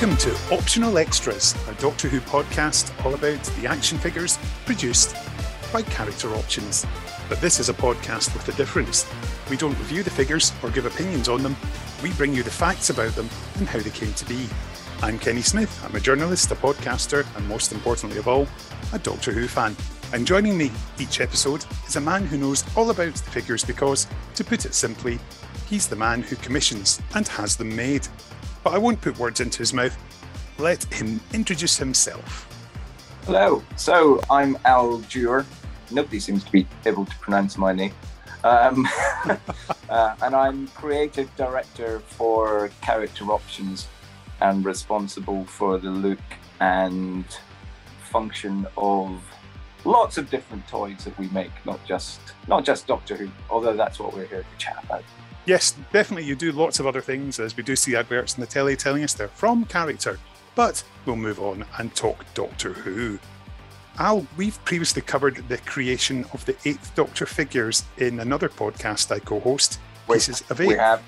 Welcome to Optional Extras, a Doctor Who podcast all about the action figures produced by Character Options. But this is a podcast with a difference. We don't review the figures or give opinions on them, we bring you the facts about them and how they came to be. I'm Kenny Smith, I'm a journalist, a podcaster, and most importantly of all, a Doctor Who fan. And joining me each episode is a man who knows all about the figures because, to put it simply, he's the man who commissions and has them made but I won't put words into his mouth. Let him introduce himself. Hello, so I'm Al Dewar. Nobody seems to be able to pronounce my name. Um, uh, and I'm creative director for Character Options and responsible for the look and function of lots of different toys that we make, not just not just Doctor Who, although that's what we're here to chat about yes, definitely you do lots of other things as we do see adverts in the telly telling us they're from character. But we'll move on and talk Doctor Who. Al, we've previously covered the creation of the Eighth Doctor figures in another podcast I co host, Pieces of Eight. We have.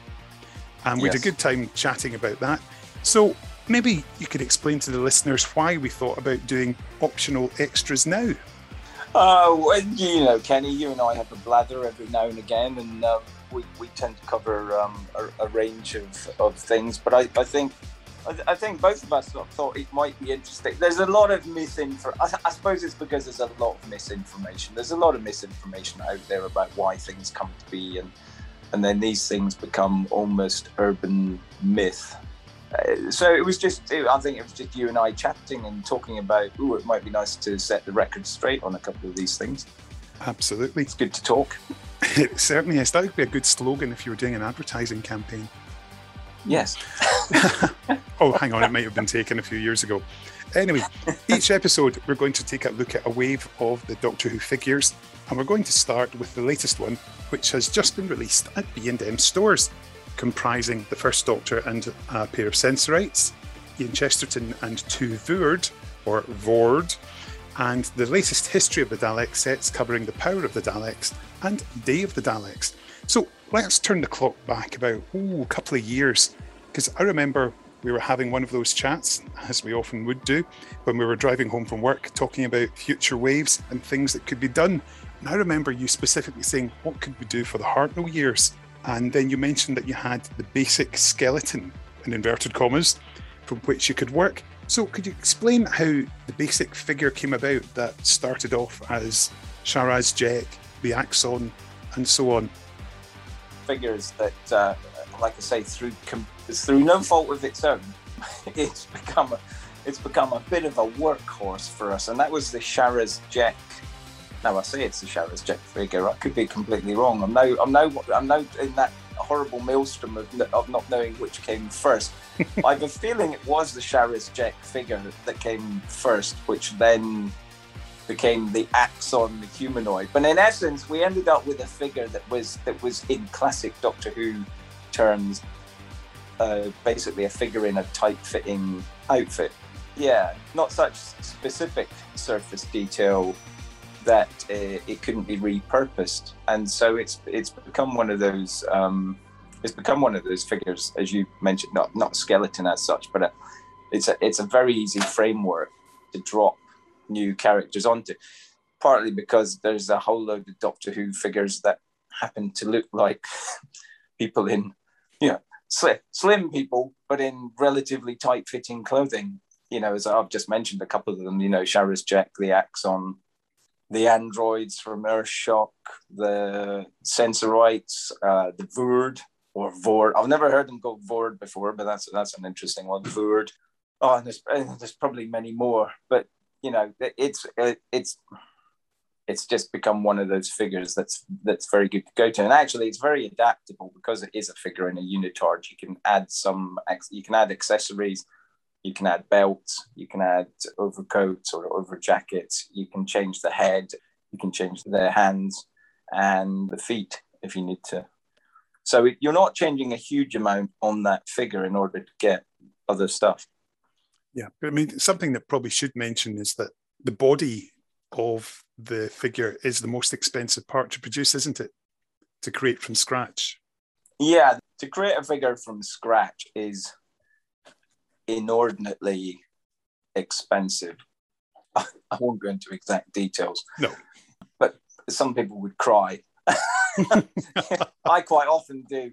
And we yes. had a good time chatting about that. So maybe you could explain to the listeners why we thought about doing optional extras now. Oh, uh, you know, Kenny, you and I have a blather every now and again, and um, we, we tend to cover um, a, a, range of, of things. But I, I think I, think both of us thought it might be interesting. There's a lot of misinformation. I, I suppose it's because there's a lot of misinformation. There's a lot of misinformation out there about why things come to be, and and then these things become almost urban myth. Uh, so it was just, it, I think it was just you and I chatting and talking about, oh, it might be nice to set the record straight on a couple of these things. Absolutely. It's good to talk. It certainly is. That would be a good slogan if you were doing an advertising campaign. Yes. oh, hang on, it might have been taken a few years ago. Anyway, each episode we're going to take a look at a wave of the Doctor Who figures, and we're going to start with the latest one, which has just been released at B&M stores, comprising the First Doctor and a pair of Sensorites, Ian Chesterton and two Vord, or Vord, and the latest history of the Dalek sets covering the power of the Daleks and Day of the Daleks. So let's turn the clock back about ooh, a couple of years, because I remember we were having one of those chats, as we often would do, when we were driving home from work, talking about future waves and things that could be done. And I remember you specifically saying, What could we do for the Hartnell years? And then you mentioned that you had the basic skeleton, in inverted commas, from which you could work. So, could you explain how the basic figure came about that started off as Sharaz Jek, the Axon, and so on? Figures that, uh, like I say, through com- through no fault of its own, it's become a it's become a bit of a workhorse for us, and that was the Sharaz Jek. Now I say it's the Sharaz Jek figure. I could be completely wrong. I'm no I'm no I'm no in that horrible maelstrom of, of not knowing which came first. I have a feeling it was the Sharaz Jek figure that came first, which then became the Axon the humanoid. But in essence, we ended up with a figure that was that was in classic Doctor Who terms, uh, basically a figure in a tight-fitting outfit. Yeah, not such specific surface detail that uh, it couldn't be repurposed, and so it's it's become one of those. Um, it's become one of those figures, as you mentioned, not not skeleton as such, but a, it's a it's a very easy framework to drop new characters onto. Partly because there's a whole load of Doctor Who figures that happen to look like people in, you know, slim, slim people, but in relatively tight fitting clothing. You know, as I've just mentioned, a couple of them. You know, Sharaz Jek, the Axon, the androids from Earthshock, the Sensorites, uh, the Voord or Vord. I've never heard them go Vord before, but that's that's an interesting one. Vord. Oh, and there's there's probably many more, but you know, it's it's it's just become one of those figures that's that's very good to go to. And actually, it's very adaptable because it is a figure in a unitard. You can add some, you can add accessories you can add belts, you can add overcoats or over jackets, you can change the head, you can change the hands and the feet if you need to. So you're not changing a huge amount on that figure in order to get other stuff. Yeah, but I mean, something that probably should mention is that the body of the figure is the most expensive part to produce, isn't it? To create from scratch. Yeah, to create a figure from scratch is inordinately expensive. I won't go into exact details. No. But some people would cry. I quite often do.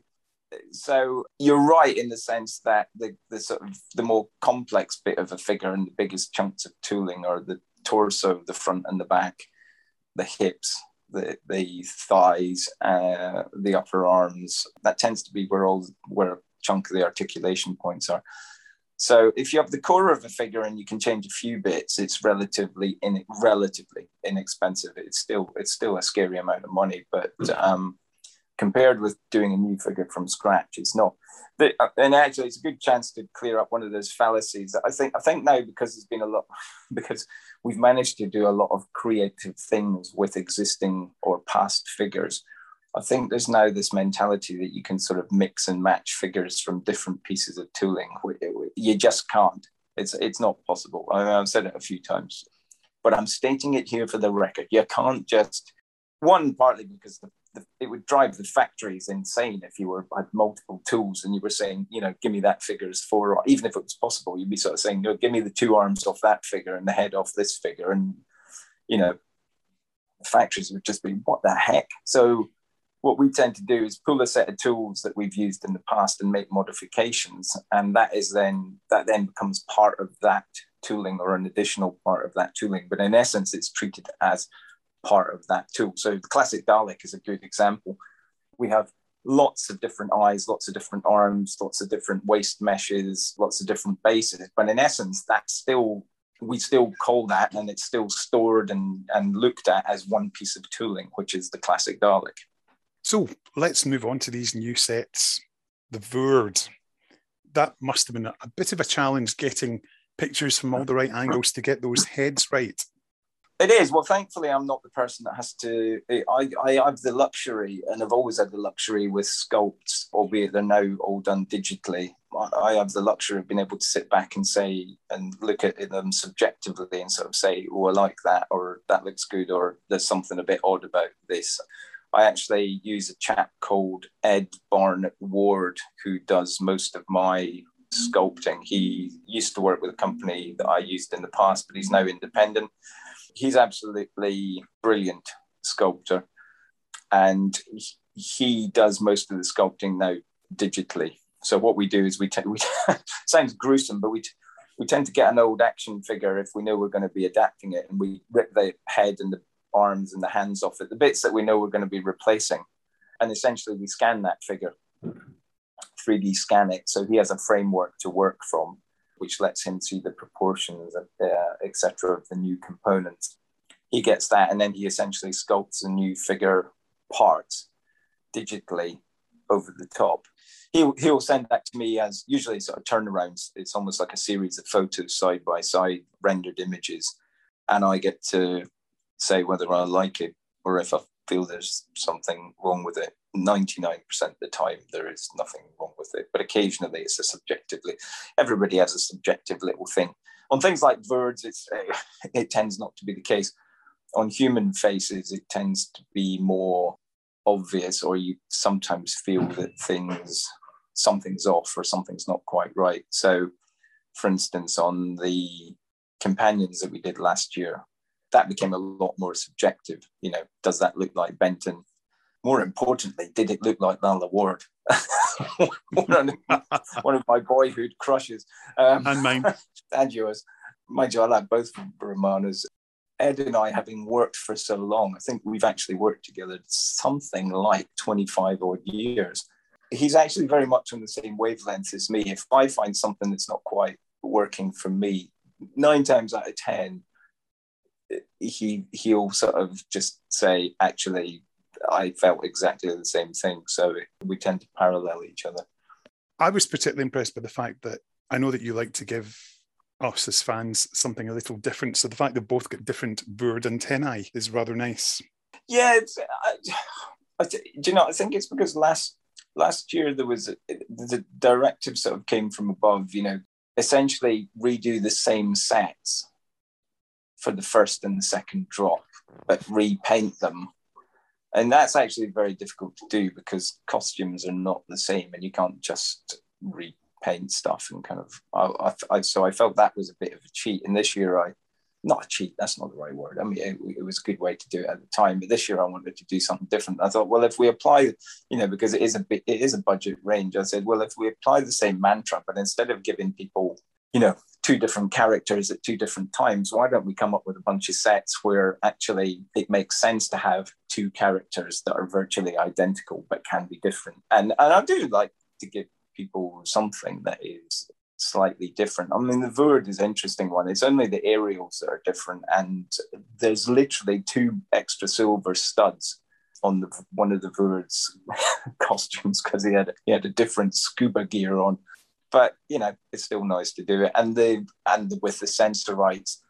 So you're right in the sense that the, the sort of the more complex bit of a figure and the biggest chunks of tooling are the torso, the front and the back, the hips, the, the thighs, uh, the upper arms. That tends to be where all where a chunk of the articulation points are. So if you have the core of a figure and you can change a few bits, it's relatively in relatively inexpensive. It's still it's still a scary amount of money, but um, compared with doing a new figure from scratch, it's not. And actually, it's a good chance to clear up one of those fallacies. I think I think now because there's been a lot because we've managed to do a lot of creative things with existing or past figures I think there's now this mentality that you can sort of mix and match figures from different pieces of tooling. You just can't. It's it's not possible. I mean, I've said it a few times, but I'm stating it here for the record. You can't just one partly because the, the, it would drive the factories insane if you were had multiple tools and you were saying, you know, give me that figure as four. or Even if it was possible, you'd be sort of saying, no, give me the two arms off that figure and the head off this figure, and you know, factories would just be what the heck. So what we tend to do is pull a set of tools that we've used in the past and make modifications and that is then that then becomes part of that tooling or an additional part of that tooling. But in essence it's treated as part of that tool. So the classic dalek is a good example. We have lots of different eyes lots of different arms lots of different waist meshes lots of different bases. But in essence that's still we still call that and it's still stored and, and looked at as one piece of tooling which is the classic dalek so let's move on to these new sets. The Voord. That must have been a, bit of a challenge getting pictures from all the right angles to get those heads right. It is. Well, thankfully, I'm not the person that has to. I, I have the luxury, and I've always had the luxury with sculpts, albeit they're now all done digitally. I have the luxury of being able to sit back and say, and look at them subjectively and sort of say, oh, I like that, or that looks good, or there's something a bit odd about this. I actually use a chap called Ed Barnett Ward, who does most of my sculpting. He used to work with a company that I used in the past, but he's now independent. He's absolutely brilliant sculptor, and he does most of the sculpting now digitally. So what we do is we, t- we sounds gruesome, but we t- we tend to get an old action figure if we know we're going to be adapting it, and we rip the head and the arms and the hands off it, the bits that we know we're going to be replacing. And essentially, we scan that figure, 3D scan it. So he has a framework to work from, which lets him see the proportions, uh, etc., of the new components. He gets that, and then he essentially sculpts a new figure part digitally over the top. He'll, he'll send that to me as usually sort of turnarounds. It's almost like a series of photos side by side, rendered images. And I get to say whether I like it or if I feel there's something wrong with it. 99% of the time, there is nothing wrong with it. But occasionally, it's a subjectively, everybody has a subjective little thing. On things like birds, it's, uh, it tends not to be the case. On human faces, it tends to be more obvious, or you sometimes feel that things, something's off or something's not quite right. So, for instance, on the companions that we did last year, that became a lot more subjective. You know, does that look like Benton? More importantly, did it look like Lalla Ward? one, of, my boyhood crushes. Um, and mine. and yours. Mind you, I like both Romanas. Ed and I, having worked for so long, I think we've actually worked together something like 25 odd years. He's actually very much on the same wavelength as me. If I find something that's not quite working for me, nine times out of 10, he he'll sort of just say, actually, I felt exactly the same thing. So we tend to parallel each other. I was particularly impressed by the fact that I know that you like to give us as fans something a little different. So the fact they've both got different Voord antennae is rather nice. Yeah, it's, I, I, do you know? I think it's because last last year there was a, the directive sort of came from above. You know, essentially redo the same sets for the first and the second drop, but repaint them. And that's actually very difficult to do because costumes are not the same and you can't just repaint stuff and kind of I, I, so I felt that was a bit of a cheat. And this year I not a cheat, that's not the right word. I mean, it, it, was a good way to do it at the time. But this year I wanted to do something different. I thought, well, if we apply, you know, because it is a bit, it is a budget range. I said, well, if we apply the same mantra, but instead of giving people, you know, two different characters at two different times, why don't we come up with a bunch of sets where actually it makes sense to have two characters that are virtually identical but can be different? And and I do like to give people something that is slightly different. I mean, the Voord is an interesting one. It's only the aerials that are different, and there's literally two extra silver studs on the one of the Voord's costumes because he had he had a different scuba gear on. But you know, it's still nice to do it, and the and with the sensorites,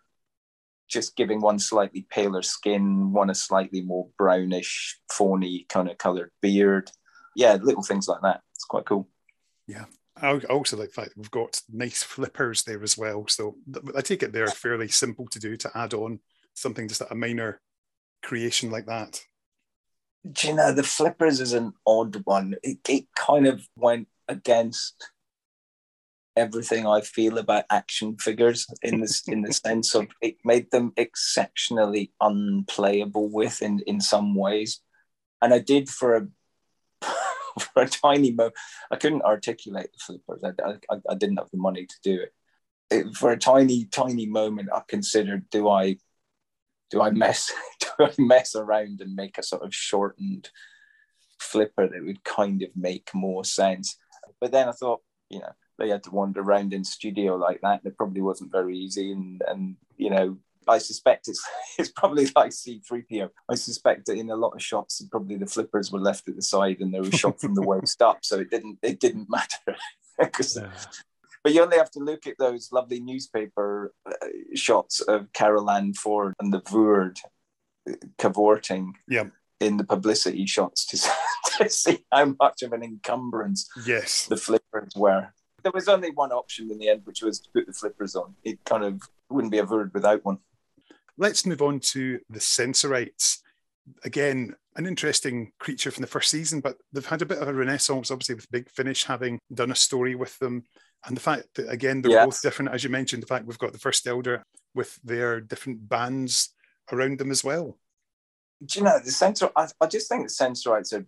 just giving one slightly paler skin, one a slightly more brownish, fawny kind of coloured beard. Yeah, little things like that. It's quite cool. Yeah, I also like the fact we've got nice flippers there as well. So I take it they're fairly simple to do to add on something just a minor creation like that. Do you know the flippers is an odd one? It, it kind of went against everything I feel about action figures in this in the sense of it made them exceptionally unplayable with in in some ways. And I did for a for a tiny moment. I couldn't articulate the flippers. I, I, I didn't have the money to do it. it. For a tiny, tiny moment, I considered: do I, do I mess, do I mess around and make a sort of shortened flipper that would kind of make more sense? But then I thought, you know, they had to wander around in studio like that. And it probably wasn't very easy. And and you know, I suspect it's it's probably like C3PO. I suspect that in a lot of shots, probably the flippers were left at the side and they were shot from the waist up, so it didn't it didn't matter. yeah. But you only have to look at those lovely newspaper uh, shots of Carole Ann Ford and the Voord uh, cavorting yeah. in the publicity shots to, to see how much of an encumbrance yes. the flippers were. There was only one option in the end, which was to put the flippers on. It kind of wouldn't be a without one. Let's move on to the Sensorites. Again, an interesting creature from the first season, but they've had a bit of a renaissance, obviously, with Big Finish having done a story with them. And the fact that, again, they're yes. both different, as you mentioned, the fact we've got the First Elder with their different bands around them as well. Do you know, the Sensor, I, I just think the Sensorites are,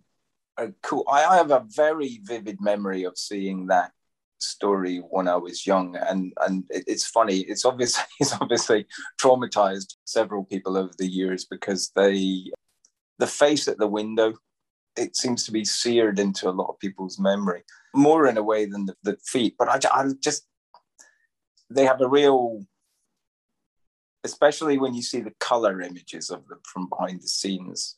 are cool. I, I have a very vivid memory of seeing that story when I was young, and and it, it's funny. It's obviously it's obviously traumatized several people over the years because they the face at the window it seems to be seared into a lot of people's memory more in a way than the, the feet. But I, I just they have a real especially when you see the color images of them from behind the scenes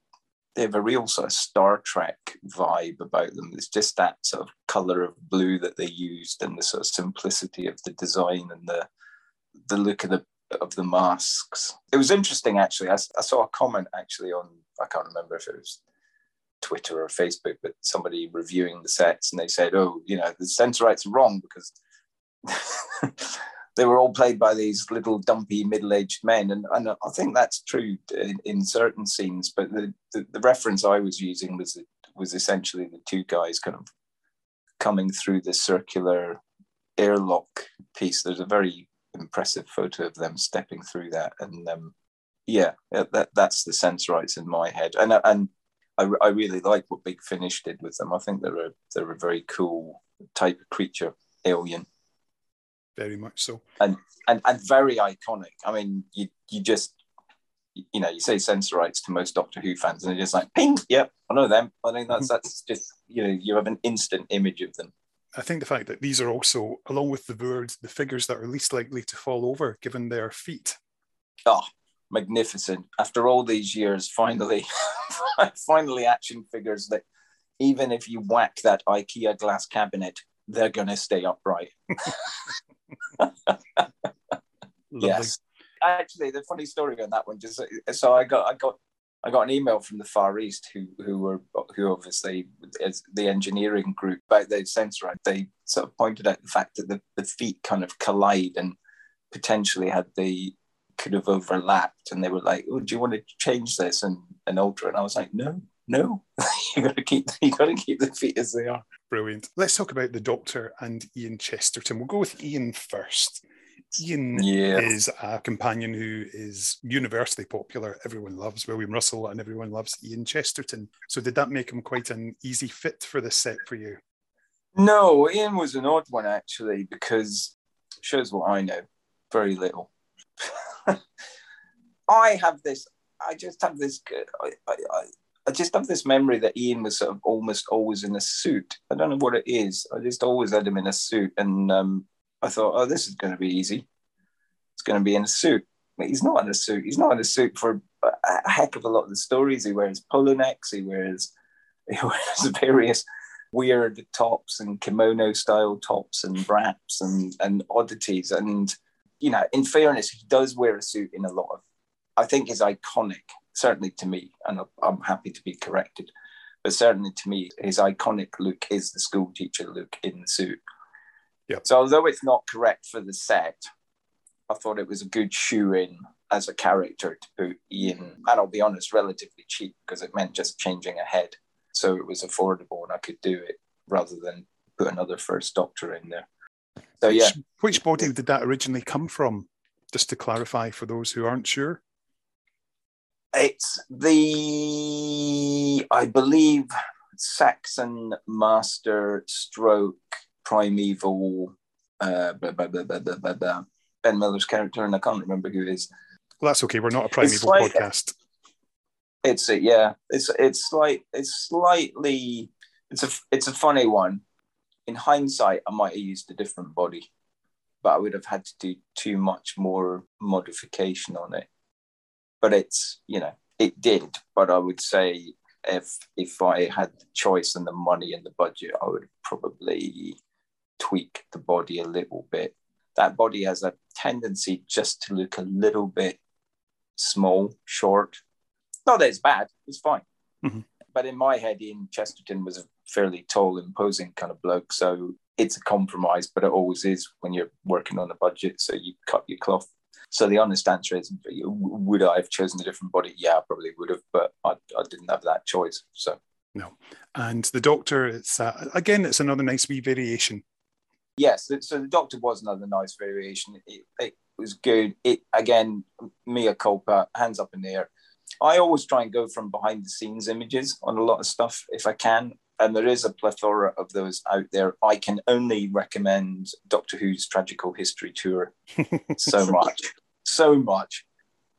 they have a real sort of Star Trek vibe about them. It's just that sort of color of blue that they used and the sort of simplicity of the design and the the look of the of the masks. It was interesting actually. I, I saw a comment actually on I can't remember if it was Twitter or Facebook, but somebody reviewing the sets and they said, "Oh, you know, the Sensorites are wrong because." They were all played by these little dumpy middle-aged men. And, and i think that's true in, in certain scenes but the, the, the, reference i was using was was essentially the two guys kind of coming through the circular airlock piece. There's a very impressive photo of them stepping through that. And um, yeah that, that's the Sensorites in my head. And and I, I really like what big finish did with them. I think they're a they're a very cool type of creature alien very much so. And and and very iconic. I mean, you you just you know you say Sensorites to most Doctor Who fans, and they're just like, "Ping, yep, I know them." I think that's mm-hmm. that's just you know you have an instant image of them. I think the fact that these are also, along with the birds, the figures that are least likely to fall over, given their feet. Oh, magnificent! After all these years, finally, finally, action figures that even if you whack that IKEA glass cabinet, they're going to stay upright. yes. Actually, the funny story on that one, just so I got, I got, I got an email from the Far East who who were who obviously is the engineering group about the Sensorite. They sort of pointed out the fact that the, the feet kind of collide and potentially had the could have overlapped and they were like, oh, do you want to change this and, alter it? And I was like, no, no, you got to keep you got to keep the feet as they are. Brilliant. Let's talk about the Doctor and Ian Chesterton. We'll go with Ian first. Ian Yeah. is a companion who is universally popular. Everyone loves William Russell and everyone loves Ian Chesterton. So, did that make him quite an easy fit for this set for you? No, Ian was an odd one actually because shows what I know very little. I have this. I just have this. I, I, I, just have this memory that Ian was sort of almost always in a suit. I don't know what it is. I just always had him in a suit, and um, I thought, oh, this is going to be easy. It's going to be in a suit. But he's not in a suit. He's not in a suit for a heck of a lot of the stories. He wears polo necks. He wears he wears various weird tops and kimono style tops and wraps and and oddities. And you know, in fairness, he does wear a suit in a lot of. I think is iconic, certainly to me, and I'm happy to be corrected. But certainly to me, his iconic look is the school teacher look in the suit. Yep. So although it's not correct for the set, I thought it was a good shoe in as a character to put Ian, and I'll be honest, relatively cheap because it meant just changing a head. So it was affordable and I could do it rather than put another first doctor in there. So yeah, Which, which body did that originally come from? Just to clarify for those who aren't sure. It's the, I believe, Saxon Master Stroke Primeval uh, blah, blah, blah. Ben Miller's character, and I can't remember who it is. Well, that's okay. We're not a primeval like- podcast. It's a, yeah. It's it's like it's slightly it's a it's a funny one. In hindsight, I might have used a different body, but I would have had to do too much more modification on it. But it's you know it did. But I would say if if I had the choice and the money and the budget, I would probably tweak the body a little bit. That body has a tendency just to look a little bit small, short. Not that it's bad, it's fine. Mhm. But in my head, Ian Chesterton was a fairly tall, imposing kind of bloke. So it's a compromise, but it always is when you're working on a budget. So you cut your cloth. So the honest answer is, would I have chosen a different body? Yeah, I probably would have, but I, I didn't have that choice. So no. And the Doctor, it's uh, again, it's another nice wee variation. yes, so the Doctor was another nice variation. It, it was good. It again, Mia culpa, hands up in the air. I always try and go from behind the scenes images on a lot of stuff if I can. And there is a plethora of those out there. I can only recommend Doctor Who's Tragical History Tour so much, so much.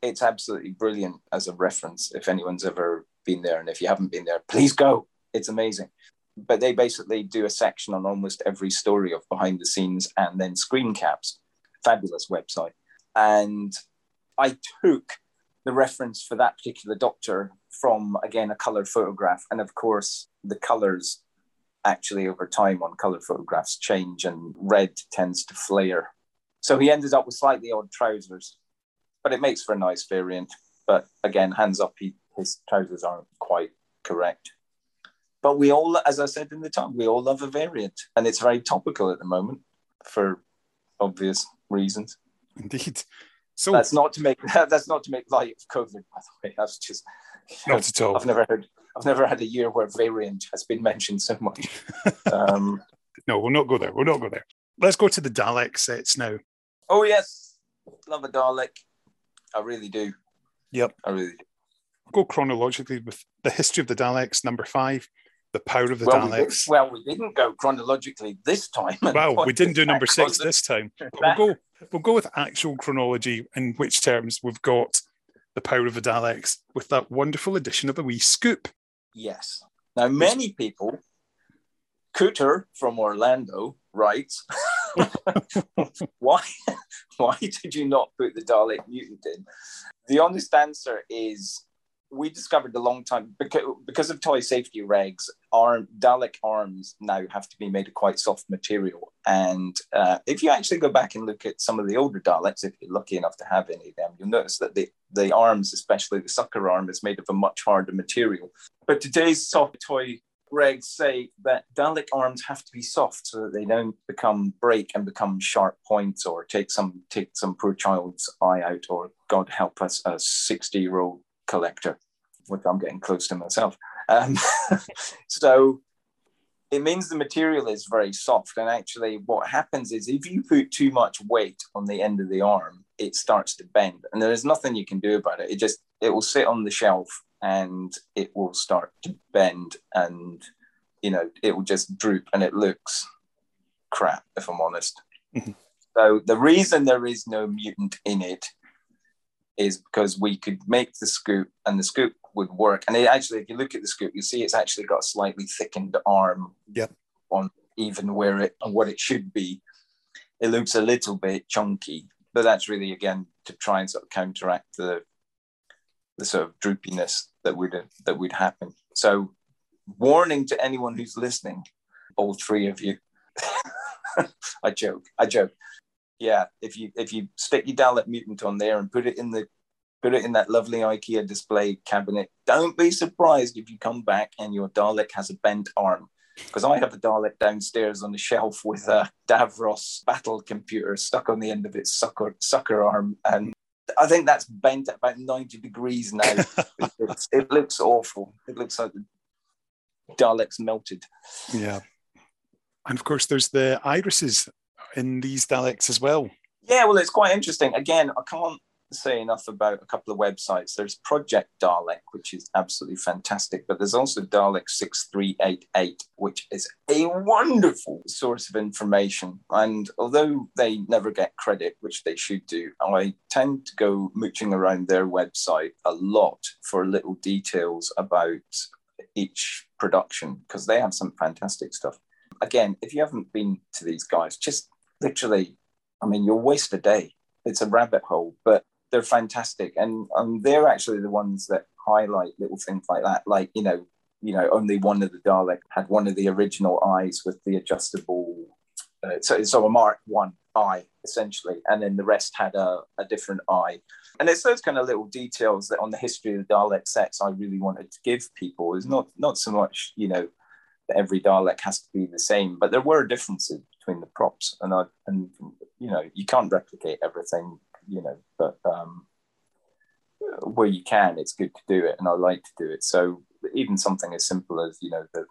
It's absolutely brilliant as a reference if anyone's ever been there. And if you haven't been there, please go. It's amazing. But they basically do a section on almost every story of behind the scenes and then screen caps. Fabulous website. And I took the reference for that particular doctor from, again, a color photograph. And of course, the colors actually over time on color photographs change and red tends to flare. So he ended up with slightly odd trousers, but it makes for a nice variant. But again, hands up, he, his trousers aren't quite correct. But we all, as I said in the time, we all love a variant, and it's very topical at the moment for obvious reasons. Indeed. So, That's not to make that's not to make light of COVID, by the way. That's just not at all. I've never heard I've never had a year where variant has been mentioned so much. Um, No, we'll not go there. We'll not go there. Let's go to the Dalek sets now. oh yes, love a Dalek. I really do. Yep. I really do. Go chronologically with the history of the Daleks, number five, the power of the well, we Daleks. well, we didn't go chronologically this time. Well, we didn't do number six this time. But we'll go we'll go with actual chronology in which terms we've got the power of the Daleks with that wonderful addition of a wee scoop. Yes. Now, many people, Cooter from Orlando writes, why, why did you not put the Dalek mutant in? The honest answer is we discovered a long time because, because of toy safety regs, arm Dalek arms now have to be made of quite soft material. And uh, if you actually go back and look at some of the older Daleks, if you're lucky enough to have any of them, you'll notice that the, the arms, especially the sucker arm, is made of a much harder material. But today's soft toy regs say that Dalek arms have to be soft so that they don't become break and become sharp points or take some take some poor child's eye out or God help us a 60 year old collector, which I'm getting close to myself. Um, so it means the material is very soft. And actually, what happens is if you put too much weight on the end of the arm, it starts to bend, and there's nothing you can do about it. It just it will sit on the shelf and it will start to bend, and you know it will just droop, and it looks crap if I'm honest. Mm-hmm. so the reason there is no mutant in it is because we could make the scoop, and the scoop would work. And it actually, if you look at the scoop, you see it's actually got a slightly thickened arm yep. on even where it and what it should be. It looks a little bit chunky, but that's really again to try and sort of counteract the the sort of droopiness that would that would happen. So, warning to anyone who's listening, all three of you. I joke. I joke. Yeah, if you if you stick your Dalek mutant on there and put it in the put it in that lovely IKEA display cabinet. Don't be surprised if you come back and your Dalek has a bent arm. Because I have a Dalek downstairs on the shelf with a Davros battle computer stuck on the end of its sucker, sucker arm. And I think that's bent at about 90 degrees now. it, it looks awful. It looks like the Dalek's melted. Yeah. And of course, there's the irises in these Daleks as well. Yeah, well, it's quite interesting. Again, I can't say enough about a couple of websites. There's Project Dalek, which is absolutely fantastic, but there's also Dalek 6388, which is a wonderful source of information. And although they never get credit, which they should do, I tend to go mooching around their website a lot for little details about each production because they have some fantastic stuff. Again, if you haven't been to these guys, just literally, I mean, you'll waste a day it's a rabbit hole, but they're fantastic, and um, they're actually the ones that highlight little things like that, like you know, you know, only one of the Dalek had one of the original eyes with the adjustable. Uh, so, so a Mark One eye essentially, and then the rest had a, a different eye. And it's those kind of little details that on the history of the Dalek sets I really wanted to give people. Is not not so much you know that every Dalek has to be the same, but there were differences between the props, and I and you know you can't replicate everything you know, but um, where you can, it's good to do it, and I like to do it. So even something as simple as you know the,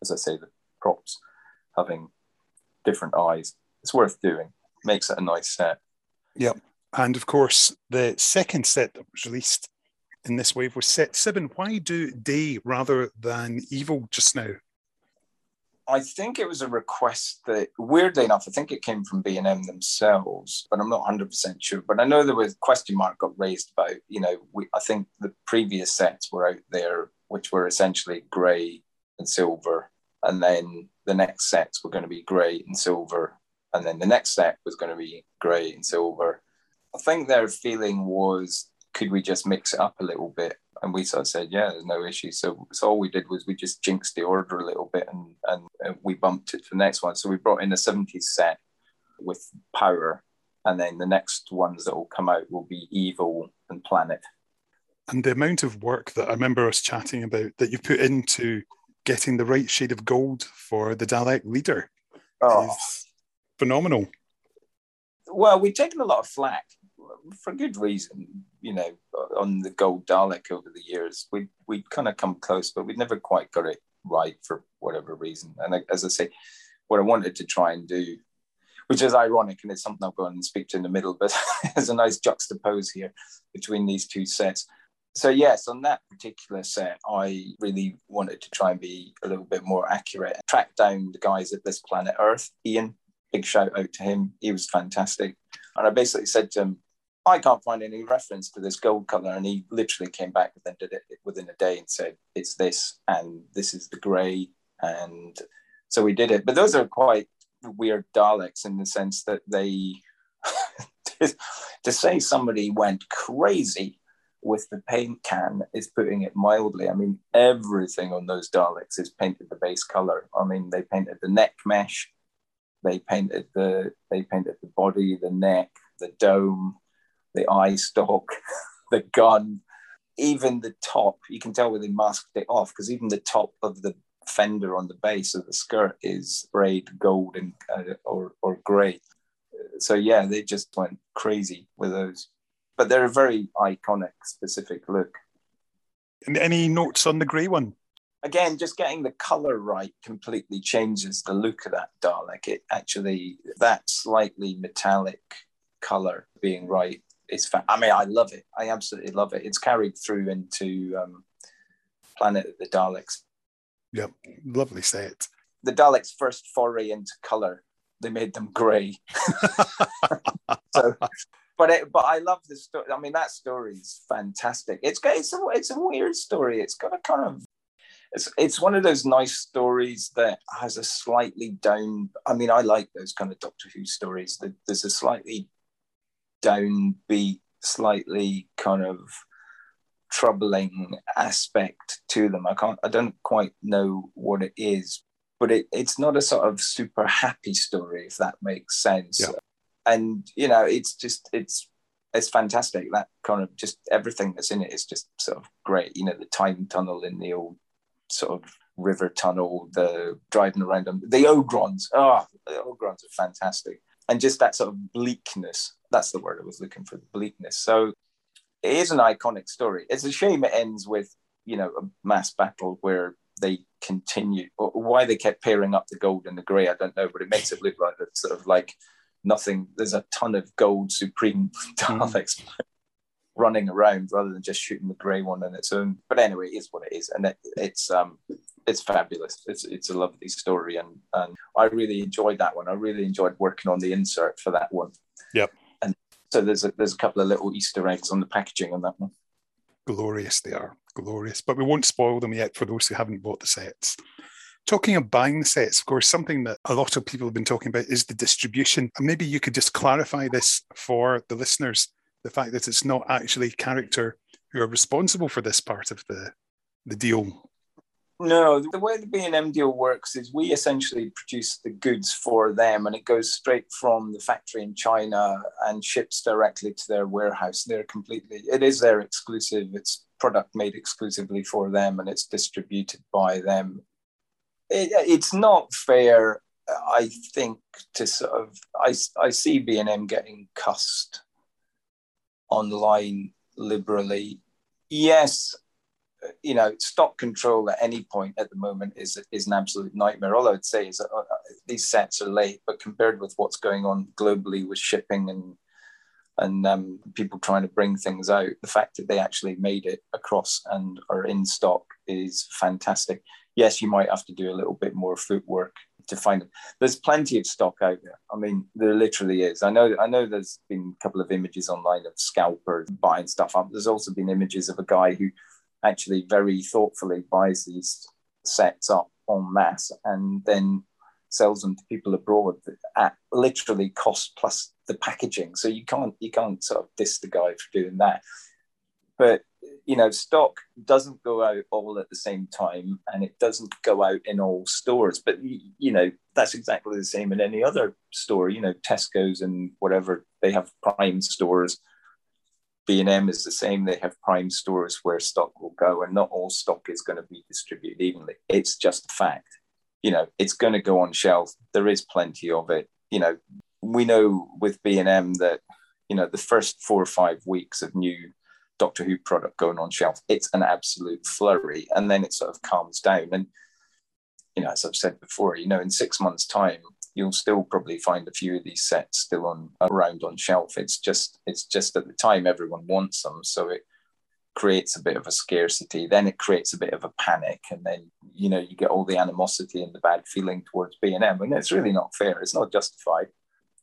as I say, the props having different eyes, it's worth doing. Makes it a nice set. Yep, and of course the second set that was released in this wave was set seven. Why do day rather than evil just now? I think it was a request that, weirdly enough, I think it came from B and M themselves, but I'm not 100 percent sure. But I know there was question mark got raised about, you know, we, I think the previous sets were out there, which were essentially grey and silver, and then the next sets were going to be grey and silver, and then the next set was going to be grey and silver. I think their feeling was, could we just mix it up a little bit? and we sort of said, yeah, there's no issue. So, so all we did was we just jinxed the order a little bit and, and we bumped it to the next one. So we brought in a 70s set with power. And then the next ones that will come out will be Evil and Planet. And the amount of work that I remember us chatting about that you've put into getting the right shade of gold for the Dalek leader oh. is phenomenal. Well, we've taken a lot of flack for good reason, you know, on the gold Dalek over the years. We we kind of come close, but we'd never quite got it right for whatever reason. And as I say, what I wanted to try and do, which is ironic, and it's something I'll go and speak to in the middle, but there's a nice juxtapose here between these two sets. So yes, on that particular set, I really wanted to try and be a little bit more accurate. Track down the guys at this planet Earth, Ian. Big shout out to him. He was fantastic. And I basically said to him, I can't find any reference to this gold color. And he literally came back within, did it within a day and said, it's this, and this is the gray. And so we did it. But those are quite weird Daleks in the sense that they, to say somebody went crazy with the paint can is putting it mildly. I mean, everything on those Daleks is painted the base color. I mean, they painted the neck mesh, they painted the they painted the body, the neck, the dome, the eye stalk, the gun, even the top. You can tell where they masked it off because even the top of the fender on the base of the skirt is sprayed gold and uh, or or grey. So yeah, they just went crazy with those. But they're a very iconic, specific look. And any notes on the grey one? again, just getting the color right completely changes the look of that Dalek. It actually that slightly metallic color being right is. Fa- I mean, I love it. I absolutely love it. It's carried through into um, Planet of the Daleks. Yep, lovely set. The Daleks' first foray into color, they made them grey. so, but it, but I love the story. I mean, that story is fantastic. It's it's a it's a weird story. It's got a kind of it's it's one of those nice stories that has a slightly down. I mean, I like those kind of Doctor Who stories. There's a slightly downbeat, slightly kind of troubling aspect to them. I can't. I don't quite know what it is, but it, it's not a sort of super happy story, if that makes sense. Yeah. And you know, it's just it's it's fantastic. That kind of just everything that's in it is just sort of great. You know, the time tunnel in the old sort of river tunnel, the driving around them, the Ogrons. Oh, the Ogrons are fantastic. And just that sort of bleakness. That's the word I was looking for, bleakness. So it is an iconic story. It's a shame it ends with, you know, a mass battle where they continue. Why they kept pairing up the gold and the grey, I don't know, but it makes it look like it's sort of like nothing. There's a ton of gold supreme Daleks mm running around rather than just shooting the grey one on its own. But anyway, it is what it is, and it, it's um it's fabulous. It's it's a lovely story, and and I really enjoyed that one. I really enjoyed working on the insert for that one. Yep. So there's a, there's a couple of little Easter eggs on the packaging on that one. Glorious, they are glorious, but we won't spoil them yet for those who haven't bought the sets. Talking of buying the sets, of course, something that a lot of people have been talking about is the distribution. And maybe you could just clarify this for the listeners the fact that it's not actually character who are responsible for this part of the the deal. No, the way the B&M deal works is we essentially produce the goods for them and it goes straight from the factory in China and ships directly to their warehouse. They're completely, it is their exclusive, it's product made exclusively for them and it's distributed by them. It, it's not fair, I think, to sort of, I, I see B&M getting cussed online liberally. Yes, you know, stock control at any point at the moment is is an absolute nightmare. All I would say is that uh, these sets are late, but compared with what's going on globally with shipping and and um, people trying to bring things out, the fact that they actually made it across and are in stock is fantastic. Yes, you might have to do a little bit more footwork to find them. There's plenty of stock out there. I mean, there literally is. I know. I know. There's been a couple of images online of scalpers buying stuff up. There's also been images of a guy who actually very thoughtfully buys these sets up en masse and then sells them to people abroad at literally cost plus the packaging. So you can't you can't sort of diss the guy for doing that. But you know, stock doesn't go out all at the same time and it doesn't go out in all stores. But, you know, that's exactly the same in any other store. You know, Tesco's and whatever, they have prime stores. B&M is the same. They have prime stores where stock will go and not all stock is going to be distributed evenly. It's just a fact. You know, it's going to go on shelf. There is plenty of it. You know, we know with B&M that, you know, the first four or five weeks of new Doctor Who product going on shelf, it's an absolute flurry. And then it sort of calms down. And, you know, as I've said before, you know, in six months' time, you'll still probably find a few of these sets still on around on shelf. It's just it's just at the time everyone wants them. So it creates a bit of a scarcity. Then it creates a bit of a panic. And then, you know, you get all the animosity and the bad feeling towards B&M. And it's really not fair. It's not justified.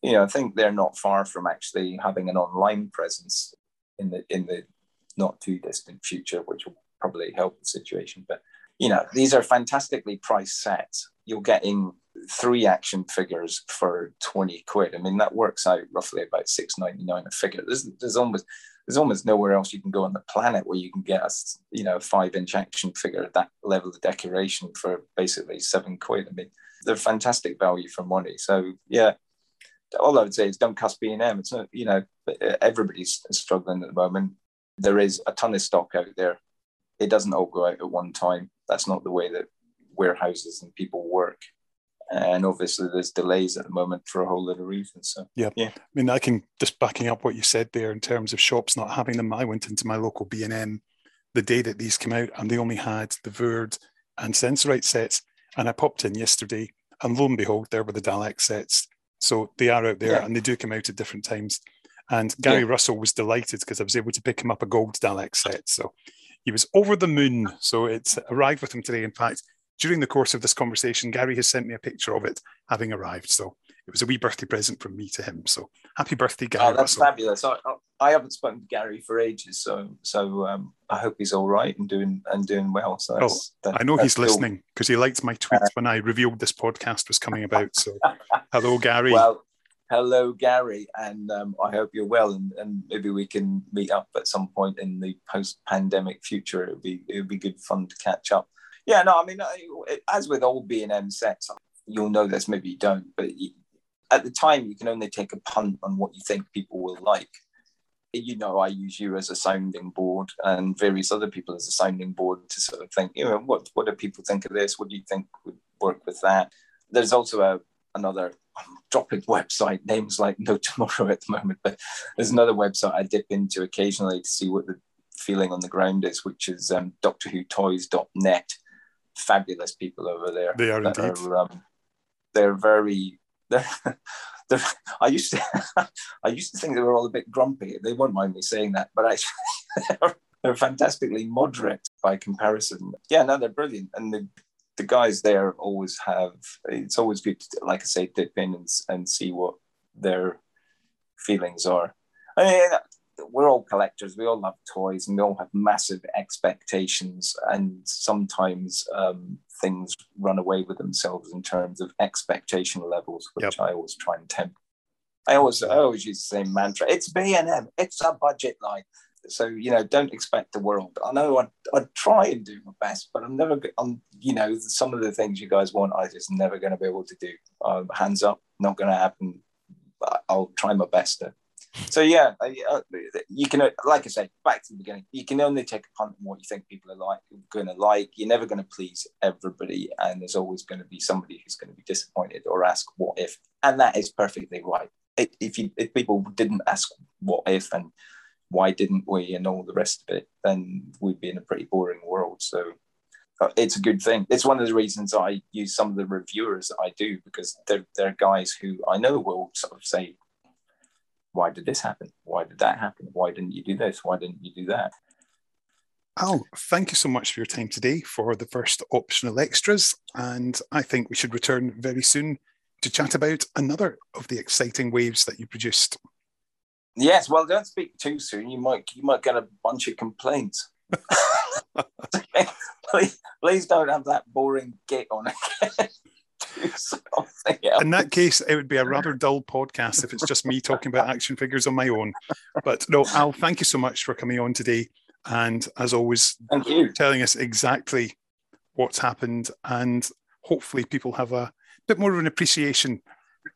You know, I think they're not far from actually having an online presence in the in the not too distant future, which will probably help the situation. But you know, these are fantastically priced sets. You're getting three action figures for 20 quid. I mean, that works out roughly about 6.99 a figure. There's, there's almost there's almost nowhere else you can go on the planet where you can get a you know five inch action figure at that level of decoration for basically seven quid. I mean, they're fantastic value for money. So yeah, all I would say is don't cuss B and M. It's not you know everybody's struggling at the moment there is a ton of stock out there. It doesn't all go out at one time. That's not the way that warehouses and people work. And obviously, there's delays at the moment for a whole lot of reasons. So, yeah, yeah. I mean, I can just backing up what you said there in terms of shops not having them. I went into my local B and M the day that these came out, and they only had the Verd and Sensorite sets. And I popped in yesterday, and lo and behold, there were the Dalek sets. So they are out there yeah. and they do come out at different times. And Gary yeah. Russell was delighted because I was able to pick him up a gold Dalek set. So he was over the moon. So it's arrived with him today. In fact, during the course of this conversation, Gary has sent me a picture of it having arrived. So it was a wee birthday present from me to him. So happy birthday, Gary! Oh, that's Russell. fabulous. I, I, haven't spoken to Gary for ages, so so um, I hope he's all right and doing and doing well. So oh, that, I know he's cool. listening because he liked my tweet uh, when I revealed this podcast was coming about. So hello, Gary. Well, hello, Gary, and um, I hope you're well, and, and maybe we can meet up at some point in the post-pandemic future. It would be it would be good fun to catch up. Yeah, no, I mean, as with all B and M sets, you'll know this, maybe you don't, but at the time you can only take a punt on what you think people will like. You know i use you as a sounding board and various other people as a sounding board to sort of think you know what what do people think of this? What do you think would work with that? There's also a another I'm dropping website names like no tomorrow at the moment but there's another website i dip into occasionally to see what the feeling on the ground is which is um, doctor who toys.net fabulous people over there they are indeed are, um, they're very they're, they're, I used to I used to think they were all a bit grumpy. They won't mind me saying that, but actually they're, they're fantastically moderate by comparison. Yeah, no, they're brilliant, and the the guys there always have. It's always good, to, like I say, dip in and, and see what their feelings are. I mean, we're all collectors. We all love toys, and we all have massive expectations. And sometimes um, things run away with themselves in terms of expectation levels, which yep. I always try and temper. I always, I always use the same mantra. It's B and M. It's a budget line. So you know, don't expect the world. I know I I try and do my best, but I'm never. I'm you know some of the things you guys want, I just never going to be able to do. Um, hands up, not going to happen. I'll try my best to so yeah, uh, you can, like I say, back to the beginning, you can only take a punt on what you think people are like, going to like. You're never going to please everybody, and there's always going to be somebody who's going to be disappointed or ask what if, and that is perfectly right. If you, if people didn't ask what if and why didn't we and all the rest of it, then we'd be in a pretty boring world. So uh, it's a good thing. It's one of the reasons I use some of the reviewers that I do because they're, they're guys who I know will sort of say, why did this happen? Why did that happen? Why didn't you do this? Why didn't you do that? Al, thank you so much for your time today for the first optional extras. And I think we should return very soon to chat about another of the exciting waves that you produced. Yes, well, don't speak too soon. You might you might get a bunch of complaints. please, please don't have that boring git on again. In that case, it would be a rather dull podcast if it's just me talking about action figures on my own. But no, Al, thank you so much for coming on today. And as always, thank you. telling us exactly what's happened. And hopefully, people have a bit more of an appreciation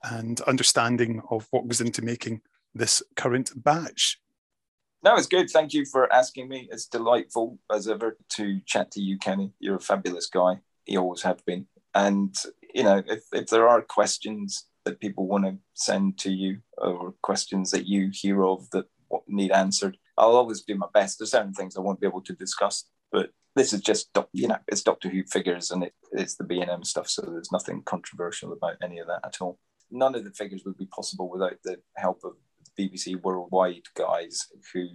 and understanding of what goes into making this current batch. No, it's good. Thank you for asking me. It's delightful as ever to chat to you, Kenny. You're a fabulous guy. You always have been. And you know, if, if there are questions that people want to send to you or questions that you hear of that need answered, I'll always do my best. There's certain things I won't be able to discuss, but this is just, you know, it's Doctor Who figures and it, it's the B&M stuff. So there's nothing controversial about any of that at all. None of the figures would be possible without the help of BBC Worldwide guys who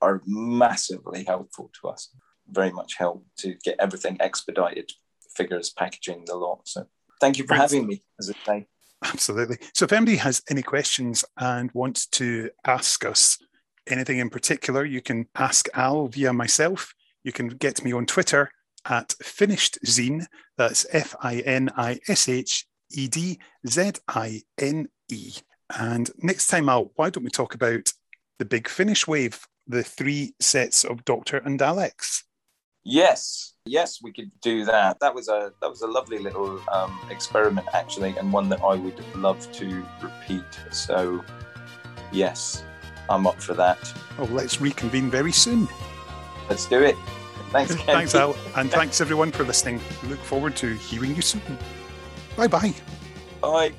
are massively helpful to us. Very much help to get everything expedited, figures, packaging, the lot. So Thank you for having me, as I say. Absolutely. So, if anybody has any questions and wants to ask us anything in particular, you can ask Al via myself. You can get me on Twitter at Finished Zine. That's F I N I S H E D Z I N E. And next time out, why don't we talk about the big finish wave, the three sets of Doctor and Daleks? Yes, yes, we could do that. That was a that was a lovely little um, experiment actually, and one that I would love to repeat. So, yes, I'm up for that. Well, let's reconvene very soon. Let's do it. Thanks, Ken. thanks, Al, and thanks everyone for listening. We look forward to hearing you soon. Bye-bye. Bye.